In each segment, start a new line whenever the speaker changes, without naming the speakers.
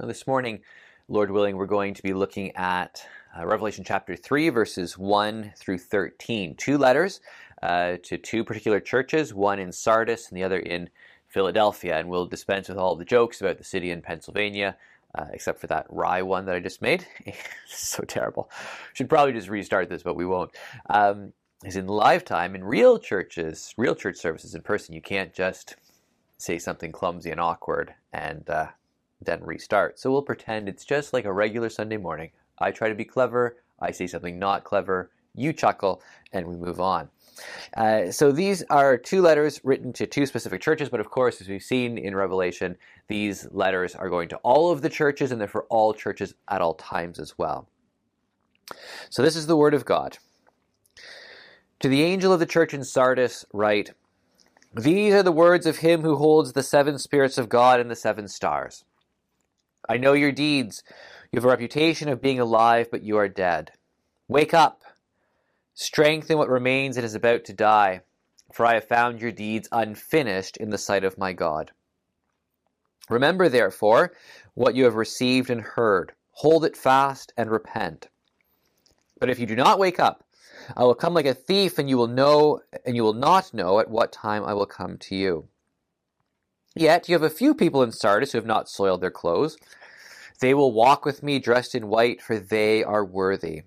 Now, this morning, Lord willing, we're going to be looking at uh, Revelation chapter 3, verses 1 through 13. Two letters uh, to two particular churches, one in Sardis and the other in Philadelphia. And we'll dispense with all the jokes about the city in Pennsylvania, uh, except for that wry one that I just made. so terrible. Should probably just restart this, but we won't. Um, is in live time in real churches, real church services in person, you can't just say something clumsy and awkward and uh, then restart. So we'll pretend it's just like a regular Sunday morning. I try to be clever, I say something not clever, you chuckle, and we move on. Uh, so these are two letters written to two specific churches, but of course, as we've seen in Revelation, these letters are going to all of the churches and they're for all churches at all times as well. So this is the Word of God. To the angel of the church in Sardis, write These are the words of him who holds the seven spirits of God and the seven stars. I know your deeds. You have a reputation of being alive, but you are dead. Wake up. Strengthen what remains and is about to die, for I have found your deeds unfinished in the sight of my God. Remember, therefore, what you have received and heard. Hold it fast and repent. But if you do not wake up, I will come like a thief, and you will know, and you will not know at what time I will come to you. Yet you have a few people in Sardis who have not soiled their clothes. They will walk with me dressed in white, for they are worthy.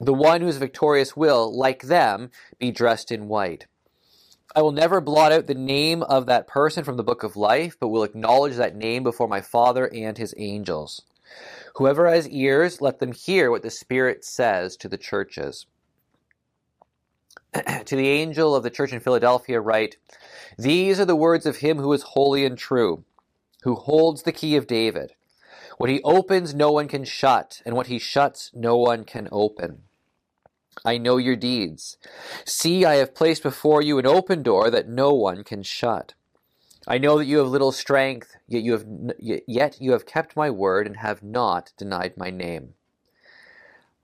The one who is victorious will, like them, be dressed in white. I will never blot out the name of that person from the book of life, but will acknowledge that name before my Father and his angels. Whoever has ears, let them hear what the Spirit says to the churches. to the angel of the church in Philadelphia, write These are the words of him who is holy and true, who holds the key of David. What he opens, no one can shut, and what he shuts, no one can open. I know your deeds. See, I have placed before you an open door that no one can shut. I know that you have little strength, yet you have yet you have kept my word and have not denied my name.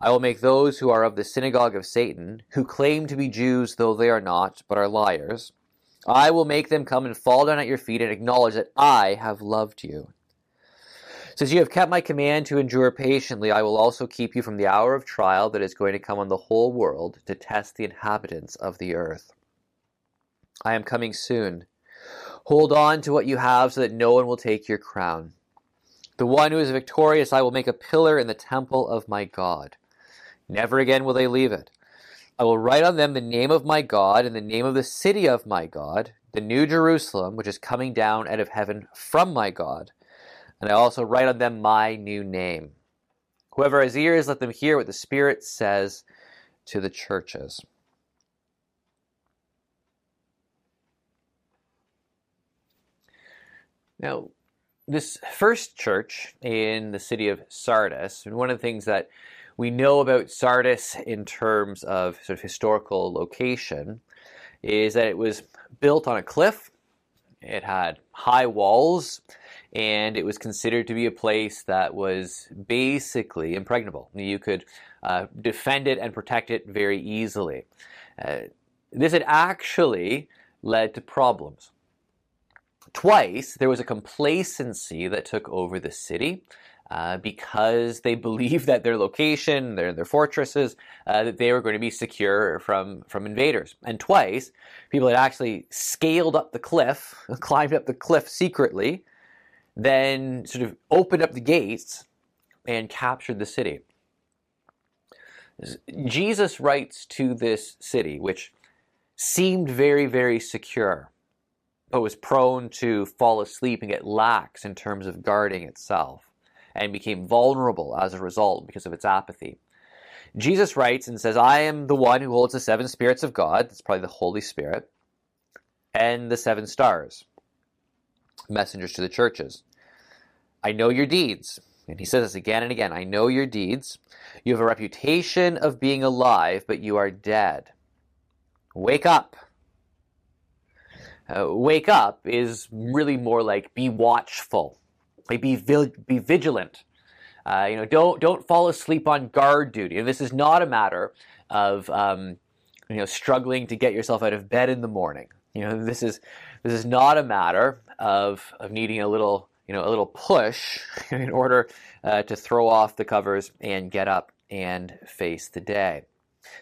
I will make those who are of the synagogue of Satan, who claim to be Jews though they are not, but are liars, I will make them come and fall down at your feet and acknowledge that I have loved you. Since you have kept my command to endure patiently, I will also keep you from the hour of trial that is going to come on the whole world to test the inhabitants of the earth. I am coming soon. Hold on to what you have so that no one will take your crown. The one who is victorious I will make a pillar in the temple of my God. Never again will they leave it. I will write on them the name of my God and the name of the city of my God, the new Jerusalem, which is coming down out of heaven from my God. And I also write on them my new name. Whoever has ears, let them hear what the Spirit says to the churches. Now, this first church in the city of Sardis, and one of the things that we know about Sardis in terms of sort of historical location is that it was built on a cliff. It had high walls, and it was considered to be a place that was basically impregnable. You could uh, defend it and protect it very easily. Uh, this had actually led to problems. Twice there was a complacency that took over the city uh, because they believed that their location, their, their fortresses, uh, that they were going to be secure from, from invaders. And twice, people had actually scaled up the cliff, climbed up the cliff secretly, then sort of opened up the gates and captured the city. Jesus writes to this city, which seemed very, very secure, but was prone to fall asleep and get lax in terms of guarding itself and became vulnerable as a result because of its apathy. Jesus writes and says, I am the one who holds the seven spirits of God, that's probably the Holy Spirit, and the seven stars, messengers to the churches. I know your deeds. And he says this again and again I know your deeds. You have a reputation of being alive, but you are dead. Wake up. Uh, wake up is really more like be watchful like be be vigilant. Uh, you know, don't don't fall asleep on guard duty. This is not a matter of um, you know struggling to get yourself out of bed in the morning. You know, this is this is not a matter of of needing a little you know, a little push in order uh, to throw off the covers and get up and face the day.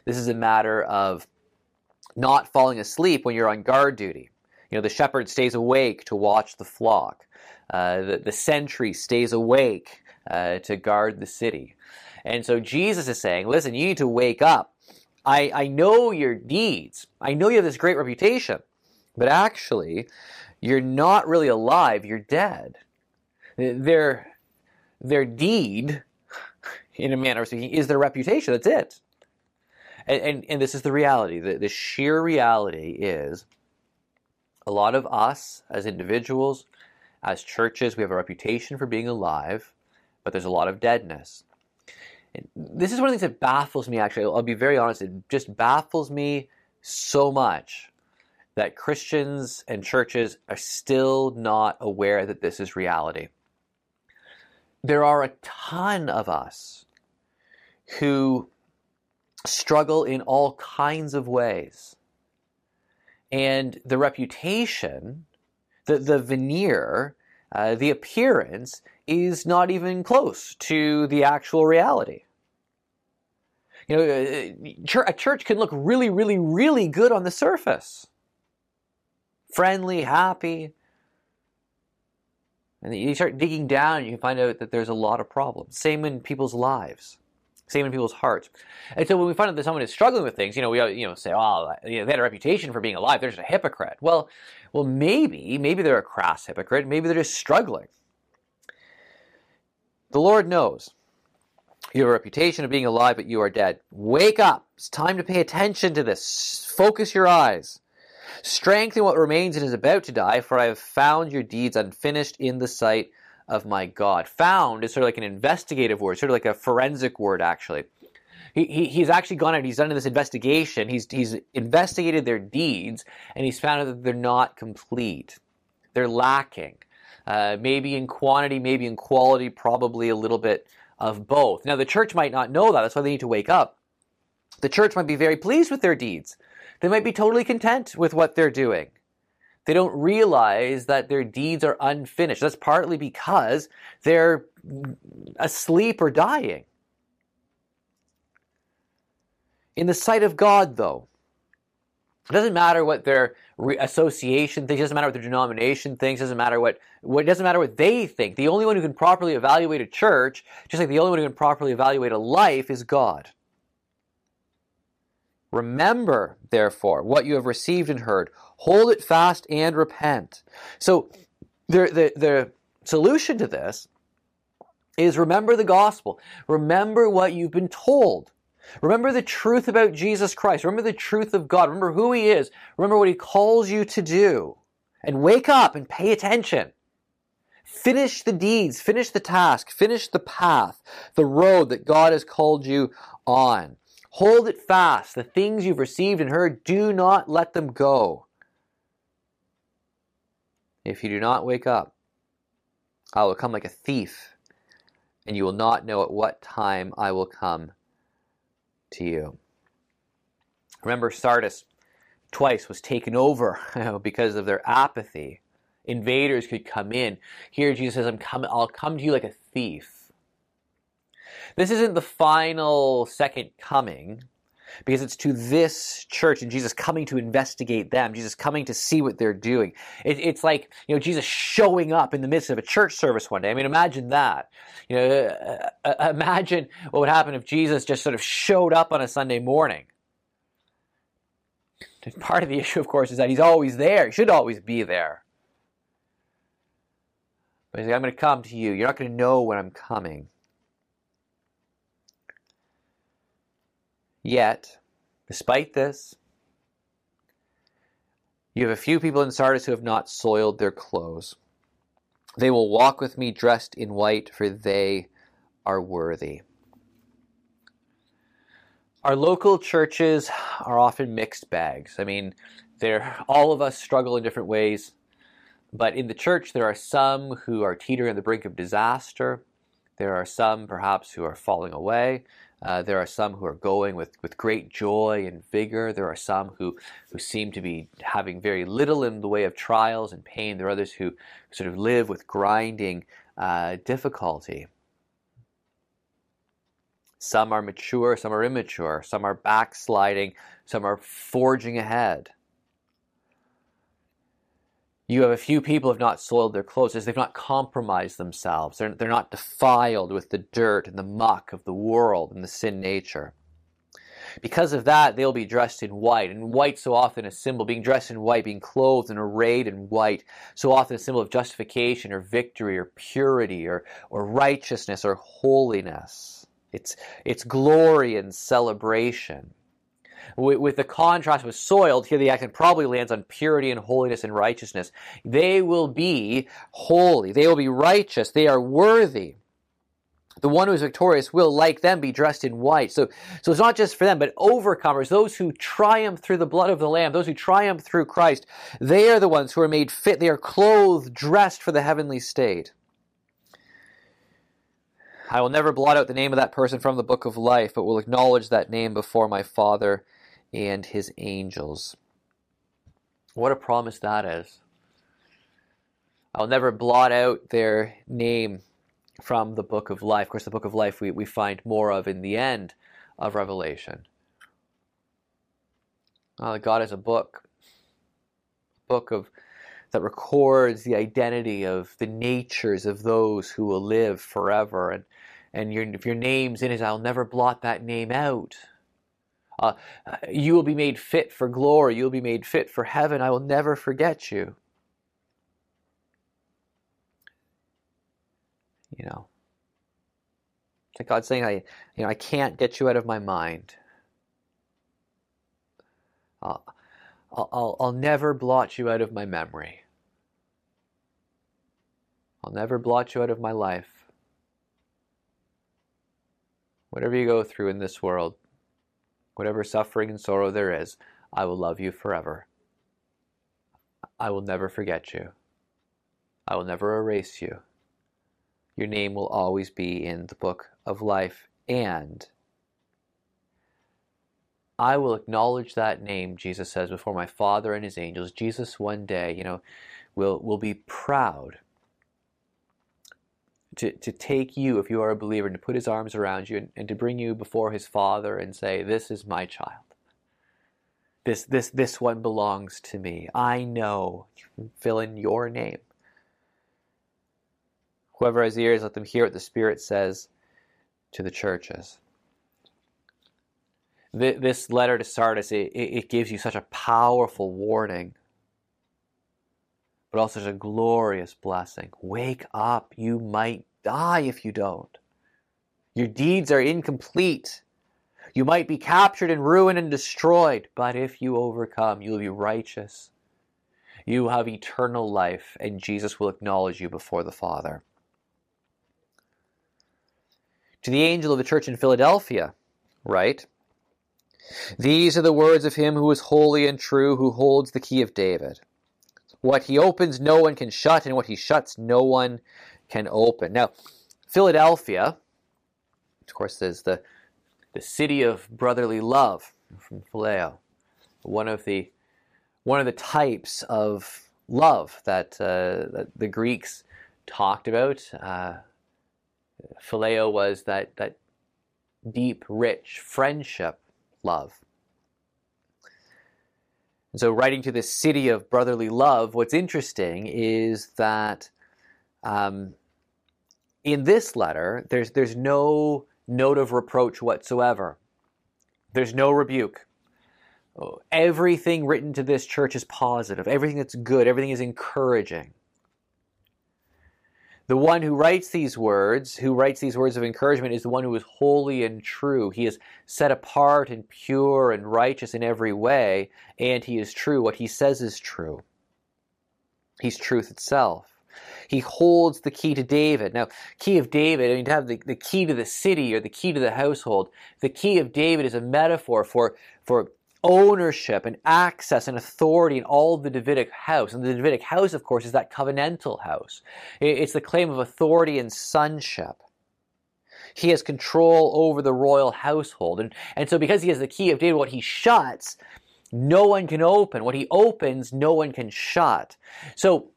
This is a matter of not falling asleep when you're on guard duty. You know, the shepherd stays awake to watch the flock. Uh, the, the sentry stays awake uh, to guard the city. And so Jesus is saying, listen, you need to wake up. I, I know your deeds. I know you have this great reputation, but actually, you're not really alive, you're dead. Their, their deed, in a manner of speaking, is their reputation. That's it. And, and, and this is the reality. The, the sheer reality is a lot of us as individuals, as churches, we have a reputation for being alive, but there's a lot of deadness. And this is one of the things that baffles me, actually. I'll be very honest. It just baffles me so much that Christians and churches are still not aware that this is reality. There are a ton of us who struggle in all kinds of ways. And the reputation, the, the veneer, uh, the appearance is not even close to the actual reality. You know, uh, a church can look really, really, really good on the surface. Friendly, happy. And you start digging down, you can find out that there's a lot of problems. Same in people's lives same in people's hearts. And so when we find out that someone is struggling with things, you know, we you know say, oh, they had a reputation for being alive. They're just a hypocrite. Well, well, maybe maybe they're a crass hypocrite. Maybe they're just struggling. The Lord knows. You have a reputation of being alive, but you are dead. Wake up. It's time to pay attention to this. Focus your eyes. Strengthen what remains and is about to die, for I have found your deeds unfinished in the sight of my God. Found is sort of like an investigative word, sort of like a forensic word, actually. He, he, he's actually gone out, he's done this investigation, he's, he's investigated their deeds, and he's found out that they're not complete. They're lacking. Uh, maybe in quantity, maybe in quality, probably a little bit of both. Now, the church might not know that, that's why they need to wake up. The church might be very pleased with their deeds. They might be totally content with what they're doing. They don't realize that their deeds are unfinished. That's partly because they're asleep or dying. In the sight of God, though, it doesn't matter what their association thinks. It doesn't matter what their denomination thinks. It doesn't matter what, what. Doesn't matter what they think. The only one who can properly evaluate a church, just like the only one who can properly evaluate a life, is God. Remember, therefore, what you have received and heard. Hold it fast and repent. So, the, the, the solution to this is remember the gospel. Remember what you've been told. Remember the truth about Jesus Christ. Remember the truth of God. Remember who He is. Remember what He calls you to do. And wake up and pay attention. Finish the deeds, finish the task, finish the path, the road that God has called you on. Hold it fast. The things you've received and heard, do not let them go. If you do not wake up, I will come like a thief, and you will not know at what time I will come to you. Remember, Sardis twice was taken over because of their apathy. Invaders could come in. Here, Jesus says, "I'm coming. I'll come to you like a thief." This isn't the final second coming because it's to this church and Jesus coming to investigate them, Jesus coming to see what they're doing. It, it's like, you know, Jesus showing up in the midst of a church service one day. I mean, imagine that. You know, uh, uh, imagine what would happen if Jesus just sort of showed up on a Sunday morning. part of the issue, of course, is that he's always there. He should always be there. But he's like, I'm going to come to you. You're not going to know when I'm coming. Yet, despite this, you have a few people in Sardis who have not soiled their clothes. They will walk with me dressed in white, for they are worthy. Our local churches are often mixed bags. I mean, they're, all of us struggle in different ways, but in the church, there are some who are teetering on the brink of disaster. There are some, perhaps, who are falling away. Uh, there are some who are going with, with great joy and vigor. There are some who, who seem to be having very little in the way of trials and pain. There are others who sort of live with grinding uh, difficulty. Some are mature, some are immature, some are backsliding, some are forging ahead. You have a few people have not soiled their clothes, they've not compromised themselves. They're, they're not defiled with the dirt and the muck of the world and the sin nature. Because of that, they'll be dressed in white. And white so often a symbol, being dressed in white, being clothed and arrayed in white, so often a symbol of justification or victory or purity or, or righteousness or holiness. It's, it's glory and celebration. With, with the contrast with soiled, here the accent probably lands on purity and holiness and righteousness. They will be holy. They will be righteous. They are worthy. The one who is victorious will, like them, be dressed in white. So, so it's not just for them, but overcomers, those who triumph through the blood of the Lamb, those who triumph through Christ, they are the ones who are made fit. They are clothed, dressed for the heavenly state. I will never blot out the name of that person from the book of life, but will acknowledge that name before my Father and his angels. What a promise that is. I'll never blot out their name from the book of life. Of course, the book of life we, we find more of in the end of Revelation. Uh, God is a book, book of that records the identity of the natures of those who will live forever. And, and your, if your name's in it, I'll never blot that name out. Uh, you will be made fit for glory. You will be made fit for heaven. I will never forget you. You know, like God saying, "I, you know, I can't get you out of my mind. I'll, I'll, I'll never blot you out of my memory. I'll never blot you out of my life. Whatever you go through in this world, whatever suffering and sorrow there is, I will love you forever. I will never forget you. I will never erase you. Your name will always be in the book of life, and I will acknowledge that name, Jesus says, before my Father and his angels. Jesus one day, you know, will, will be proud to, to take you, if you are a believer, and to put his arms around you and, and to bring you before his Father and say, This is my child. This, this, this one belongs to me. I know. Fill in your name. Whoever has ears, let them hear what the Spirit says to the churches. This letter to Sardis, it, it gives you such a powerful warning, but also such a glorious blessing. Wake up, you might die if you don't. Your deeds are incomplete. You might be captured and ruined and destroyed, but if you overcome, you'll be righteous. You have eternal life, and Jesus will acknowledge you before the Father. To the angel of the church in Philadelphia, write These are the words of him who is holy and true, who holds the key of David. What he opens, no one can shut, and what he shuts, no one can open. Now, Philadelphia, of course, is the, the city of brotherly love from Phileo, one of the one of the types of love that, uh, that the Greeks talked about. Uh, Phileo was that, that deep, rich friendship love. And so, writing to this city of brotherly love, what's interesting is that um, in this letter, there's, there's no note of reproach whatsoever. There's no rebuke. Everything written to this church is positive. Everything that's good. Everything is encouraging. The one who writes these words, who writes these words of encouragement, is the one who is holy and true. He is set apart and pure and righteous in every way, and he is true. What he says is true. He's truth itself. He holds the key to David. Now, key of David, I mean, to have the, the key to the city or the key to the household, the key of David is a metaphor for, for ownership and access and authority in all the Davidic house. And the Davidic house, of course, is that covenantal house. It's the claim of authority and sonship. He has control over the royal household. And, and so, because he has the key of David, what he shuts, no one can open. What he opens, no one can shut. So,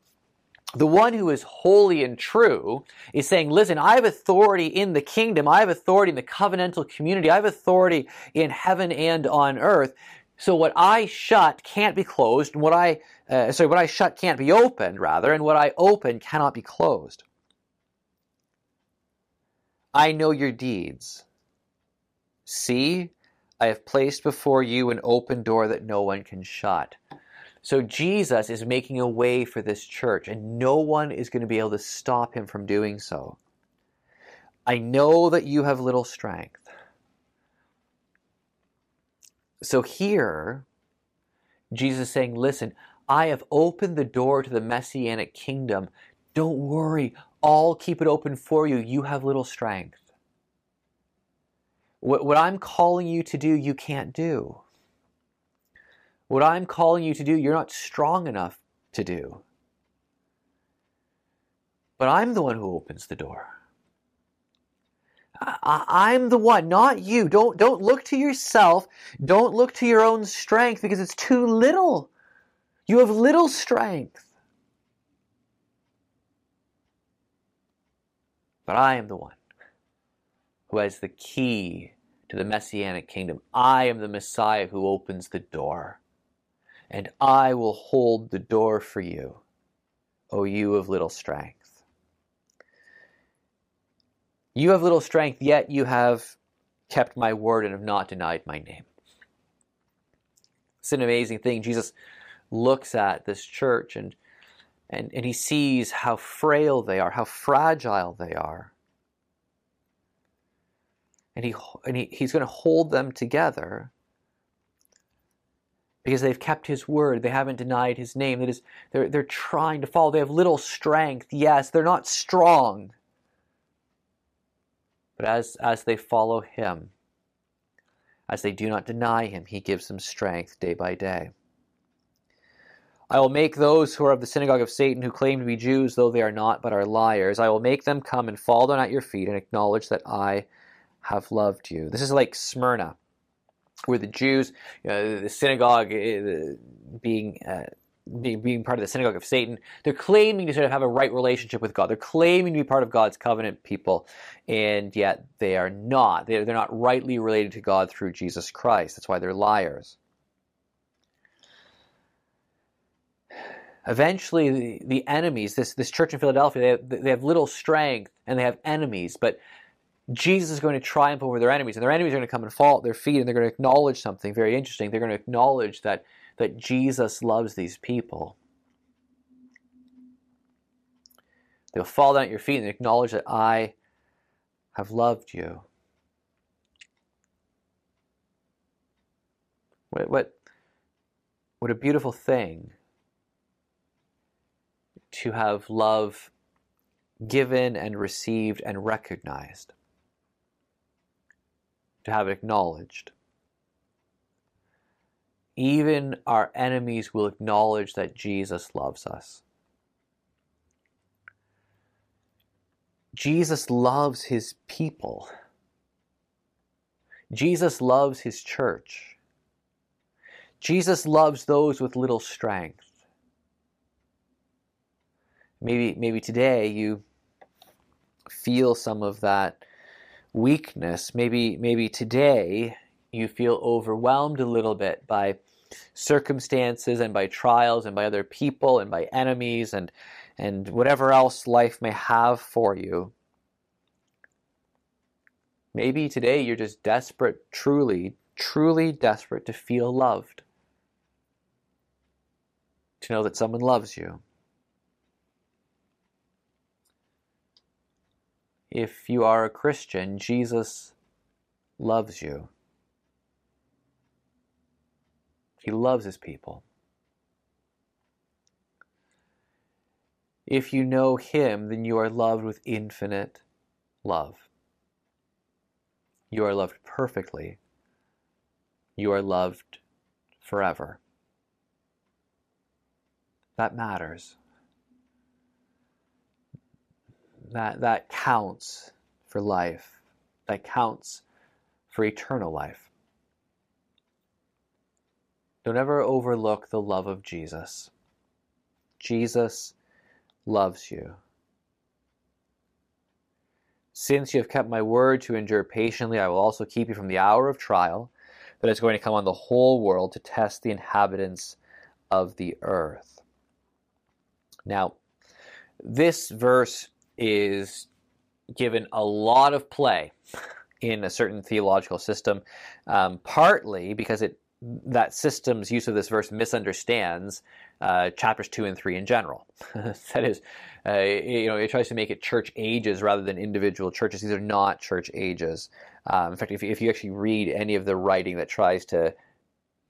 the one who is holy and true is saying, listen, I have authority in the kingdom. I have authority in the covenantal community. I have authority in heaven and on earth. So what I shut can't be closed, and what I uh, sorry, what I shut can't be opened, rather, and what I open cannot be closed. I know your deeds. See, I have placed before you an open door that no one can shut. So Jesus is making a way for this church, and no one is going to be able to stop him from doing so. I know that you have little strength. So here, Jesus is saying, Listen, I have opened the door to the messianic kingdom. Don't worry, I'll keep it open for you. You have little strength. What, what I'm calling you to do, you can't do. What I'm calling you to do, you're not strong enough to do. But I'm the one who opens the door. I, am the one, not you. Don't, don't look to yourself. Don't look to your own strength because it's too little. You have little strength. But I am the one who has the key to the messianic kingdom. I am the Messiah who opens the door and I will hold the door for you, O you of little strength. You have little strength, yet you have kept my word and have not denied my name. It's an amazing thing. Jesus looks at this church and, and, and he sees how frail they are, how fragile they are. And, he, and he, he's going to hold them together because they've kept his word. They haven't denied his name. That is, they're, they're trying to follow. They have little strength. Yes, they're not strong. But as, as they follow him, as they do not deny him, he gives them strength day by day. I will make those who are of the synagogue of Satan, who claim to be Jews, though they are not, but are liars, I will make them come and fall down at your feet and acknowledge that I have loved you. This is like Smyrna where the Jews, you know, the synagogue uh, being, uh, being being part of the synagogue of Satan, they're claiming to sort of have a right relationship with God. They're claiming to be part of God's covenant people, and yet they are not. They're, they're not rightly related to God through Jesus Christ. That's why they're liars. Eventually, the, the enemies, this, this church in Philadelphia, they have, they have little strength and they have enemies, but Jesus is going to triumph over their enemies, and their enemies are going to come and fall at their feet, and they're going to acknowledge something very interesting. They're going to acknowledge that, that Jesus loves these people. They'll fall down at your feet and acknowledge that I have loved you. What, what, what a beautiful thing to have love given and received and recognized to have it acknowledged. Even our enemies will acknowledge that Jesus loves us. Jesus loves his people. Jesus loves his church. Jesus loves those with little strength. Maybe, maybe today you feel some of that weakness. Maybe maybe today you feel overwhelmed a little bit by circumstances and by trials and by other people and by enemies and and whatever else life may have for you. Maybe today you're just desperate, truly, truly desperate to feel loved. To know that someone loves you. If you are a Christian, Jesus loves you. He loves his people. If you know him, then you are loved with infinite love. You are loved perfectly. You are loved forever. That matters that that counts for life. that counts for eternal life. Don't ever overlook the love of Jesus. Jesus loves you. Since you have kept my word to endure patiently, I will also keep you from the hour of trial that is going to come on the whole world to test the inhabitants of the earth. Now, this verse is given a lot of play in a certain theological system, um, partly because it that system's use of this verse misunderstands uh, chapters two and three in general. that is, uh, you know, it tries to make it church ages rather than individual churches. These are not church ages. Um, in fact, if, if you actually read any of the writing that tries to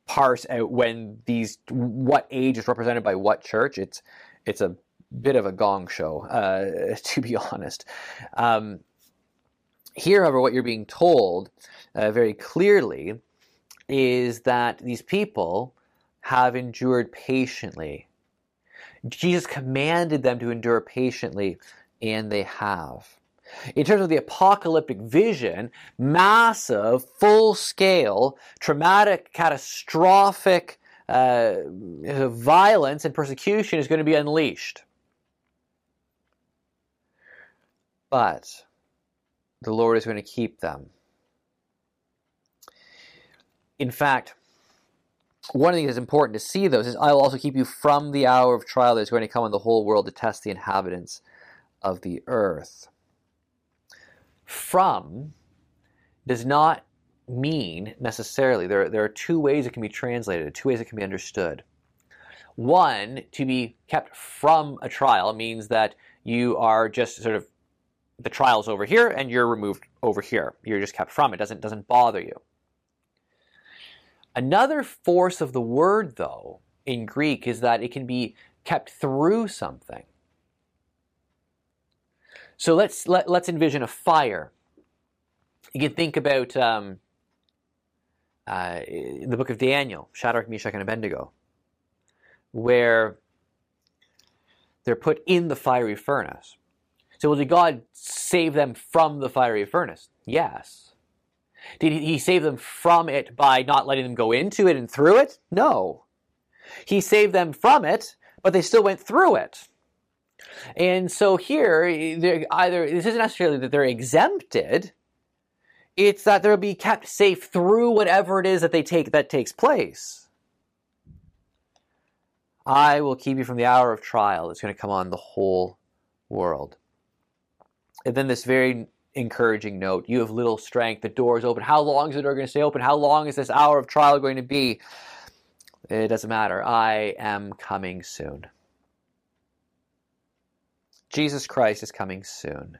parse out when these what age is represented by what church, it's it's a bit of a gong show, uh, to be honest. Um, here, however, what you're being told uh, very clearly is that these people have endured patiently. Jesus commanded them to endure patiently, and they have. In terms of the apocalyptic vision, massive, full scale, traumatic, catastrophic uh, violence and persecution is going to be unleashed. But the Lord is going to keep them. In fact, one thing that's important to see, though, is I will also keep you from the hour of trial that is going to come on the whole world to test the inhabitants of the earth. From does not mean necessarily. There, there are two ways it can be translated, two ways it can be understood. One, to be kept from a trial means that you are just sort of the trial's over here and you're removed over here. You're just kept from it. Doesn't doesn't bother you. Another force of the word, though, in Greek is that it can be kept through something. So let's let, let's envision a fire. You can think about um, uh, the book of Daniel, Shadrach, Meshach, and Abednego, where they're put in the fiery furnace. So, did God save them from the fiery furnace? Yes. Did he save them from it by not letting them go into it and through it? No. He saved them from it, but they still went through it. And so here, either this isn't necessarily that they're exempted, it's that they'll be kept safe through whatever it is that they take that takes place. I will keep you from the hour of trial that's going to come on the whole world. And then this very encouraging note you have little strength, the door is open. How long is the door going to stay open? How long is this hour of trial going to be? It doesn't matter. I am coming soon. Jesus Christ is coming soon.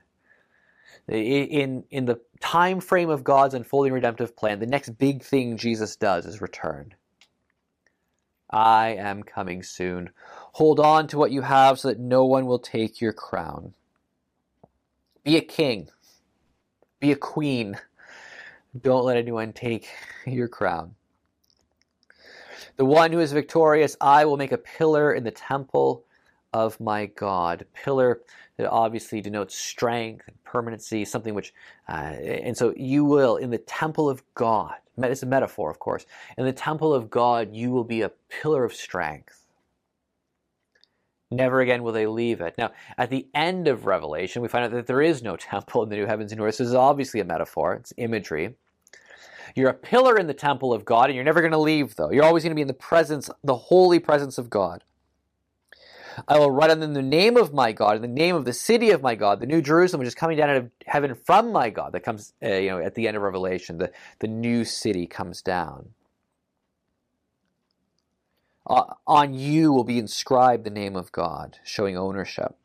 In, in the time frame of God's unfolding redemptive plan, the next big thing Jesus does is return. I am coming soon. Hold on to what you have so that no one will take your crown. Be a king. Be a queen. Don't let anyone take your crown. The one who is victorious, I will make a pillar in the temple of my God. Pillar that obviously denotes strength and permanency, something which, uh, and so you will, in the temple of God, it's a metaphor, of course, in the temple of God, you will be a pillar of strength. Never again will they leave it. Now, at the end of Revelation, we find out that there is no temple in the new heavens and new earth. This is obviously a metaphor, it's imagery. You're a pillar in the temple of God, and you're never going to leave, though. You're always going to be in the presence, the holy presence of God. I will write on them the name of my God, the name of the city of my God, the New Jerusalem, which is coming down out of heaven from my God. That comes, uh, you know, at the end of Revelation. The the new city comes down. Uh, on you will be inscribed the name of God, showing ownership.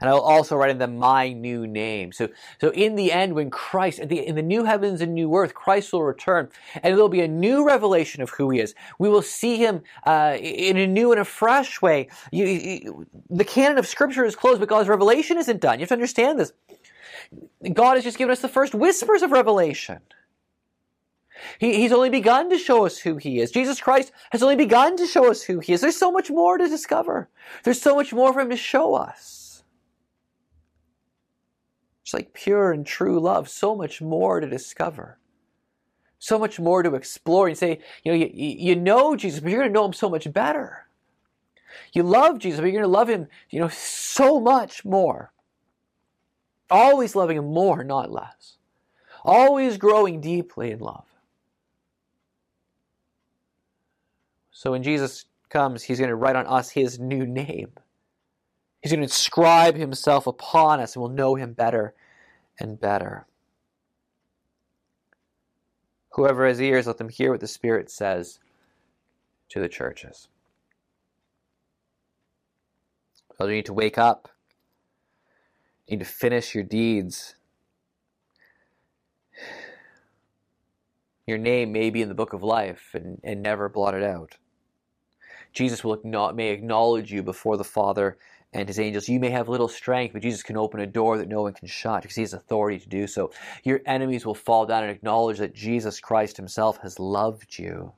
And I will also write in them my new name. So, so in the end, when Christ, in the, in the new heavens and new earth, Christ will return, and there will be a new revelation of who He is. We will see Him uh, in a new and a fresh way. You, you, the canon of Scripture is closed, but God's revelation isn't done. You have to understand this. God has just given us the first whispers of revelation. He, he's only begun to show us who he is. Jesus Christ has only begun to show us who he is. There's so much more to discover. There's so much more for him to show us. It's like pure and true love, so much more to discover, so much more to explore. And say, you know, you, you know Jesus, but you're going to know him so much better. You love Jesus, but you're going to love him, you know, so much more. Always loving him more, not less. Always growing deeply in love. So when Jesus comes, he's going to write on us his new name. He's going to inscribe himself upon us and we'll know him better and better. Whoever has ears, let them hear what the Spirit says to the churches. You need to wake up. You need to finish your deeds. Your name may be in the book of life and, and never blotted out. Jesus will may acknowledge you before the Father and his angels. You may have little strength, but Jesus can open a door that no one can shut because he has authority to do so. Your enemies will fall down and acknowledge that Jesus Christ himself has loved you.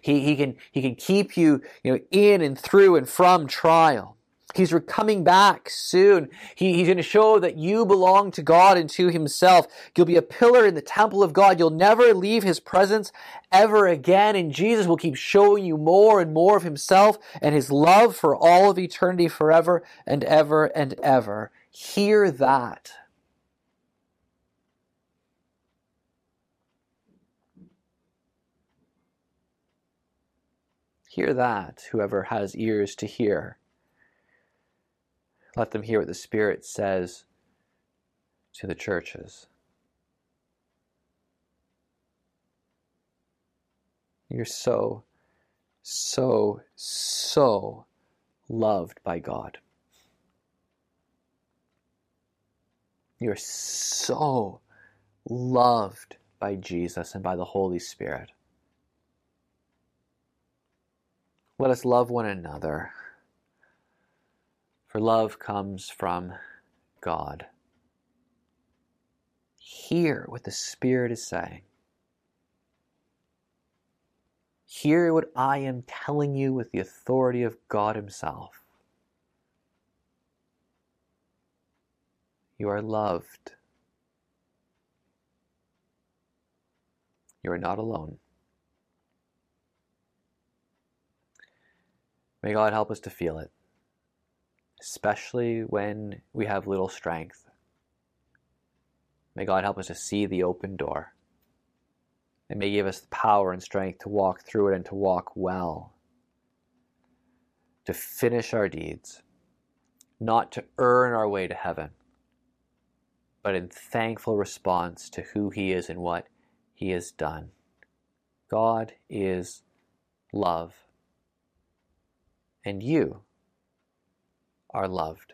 He, he, can, he can keep you, you know, in and through and from trial. He's coming back soon. He, he's going to show that you belong to God and to Himself. You'll be a pillar in the temple of God. You'll never leave His presence ever again. And Jesus will keep showing you more and more of Himself and His love for all of eternity forever and ever and ever. Hear that. Hear that, whoever has ears to hear. Let them hear what the Spirit says to the churches. You're so, so, so loved by God. You're so loved by Jesus and by the Holy Spirit. Let us love one another. For love comes from God. Hear what the Spirit is saying. Hear what I am telling you with the authority of God Himself. You are loved. You are not alone. May God help us to feel it especially when we have little strength. May God help us to see the open door. And may give us the power and strength to walk through it and to walk well. To finish our deeds, not to earn our way to heaven, but in thankful response to who He is and what He has done. God is love. And you are loved.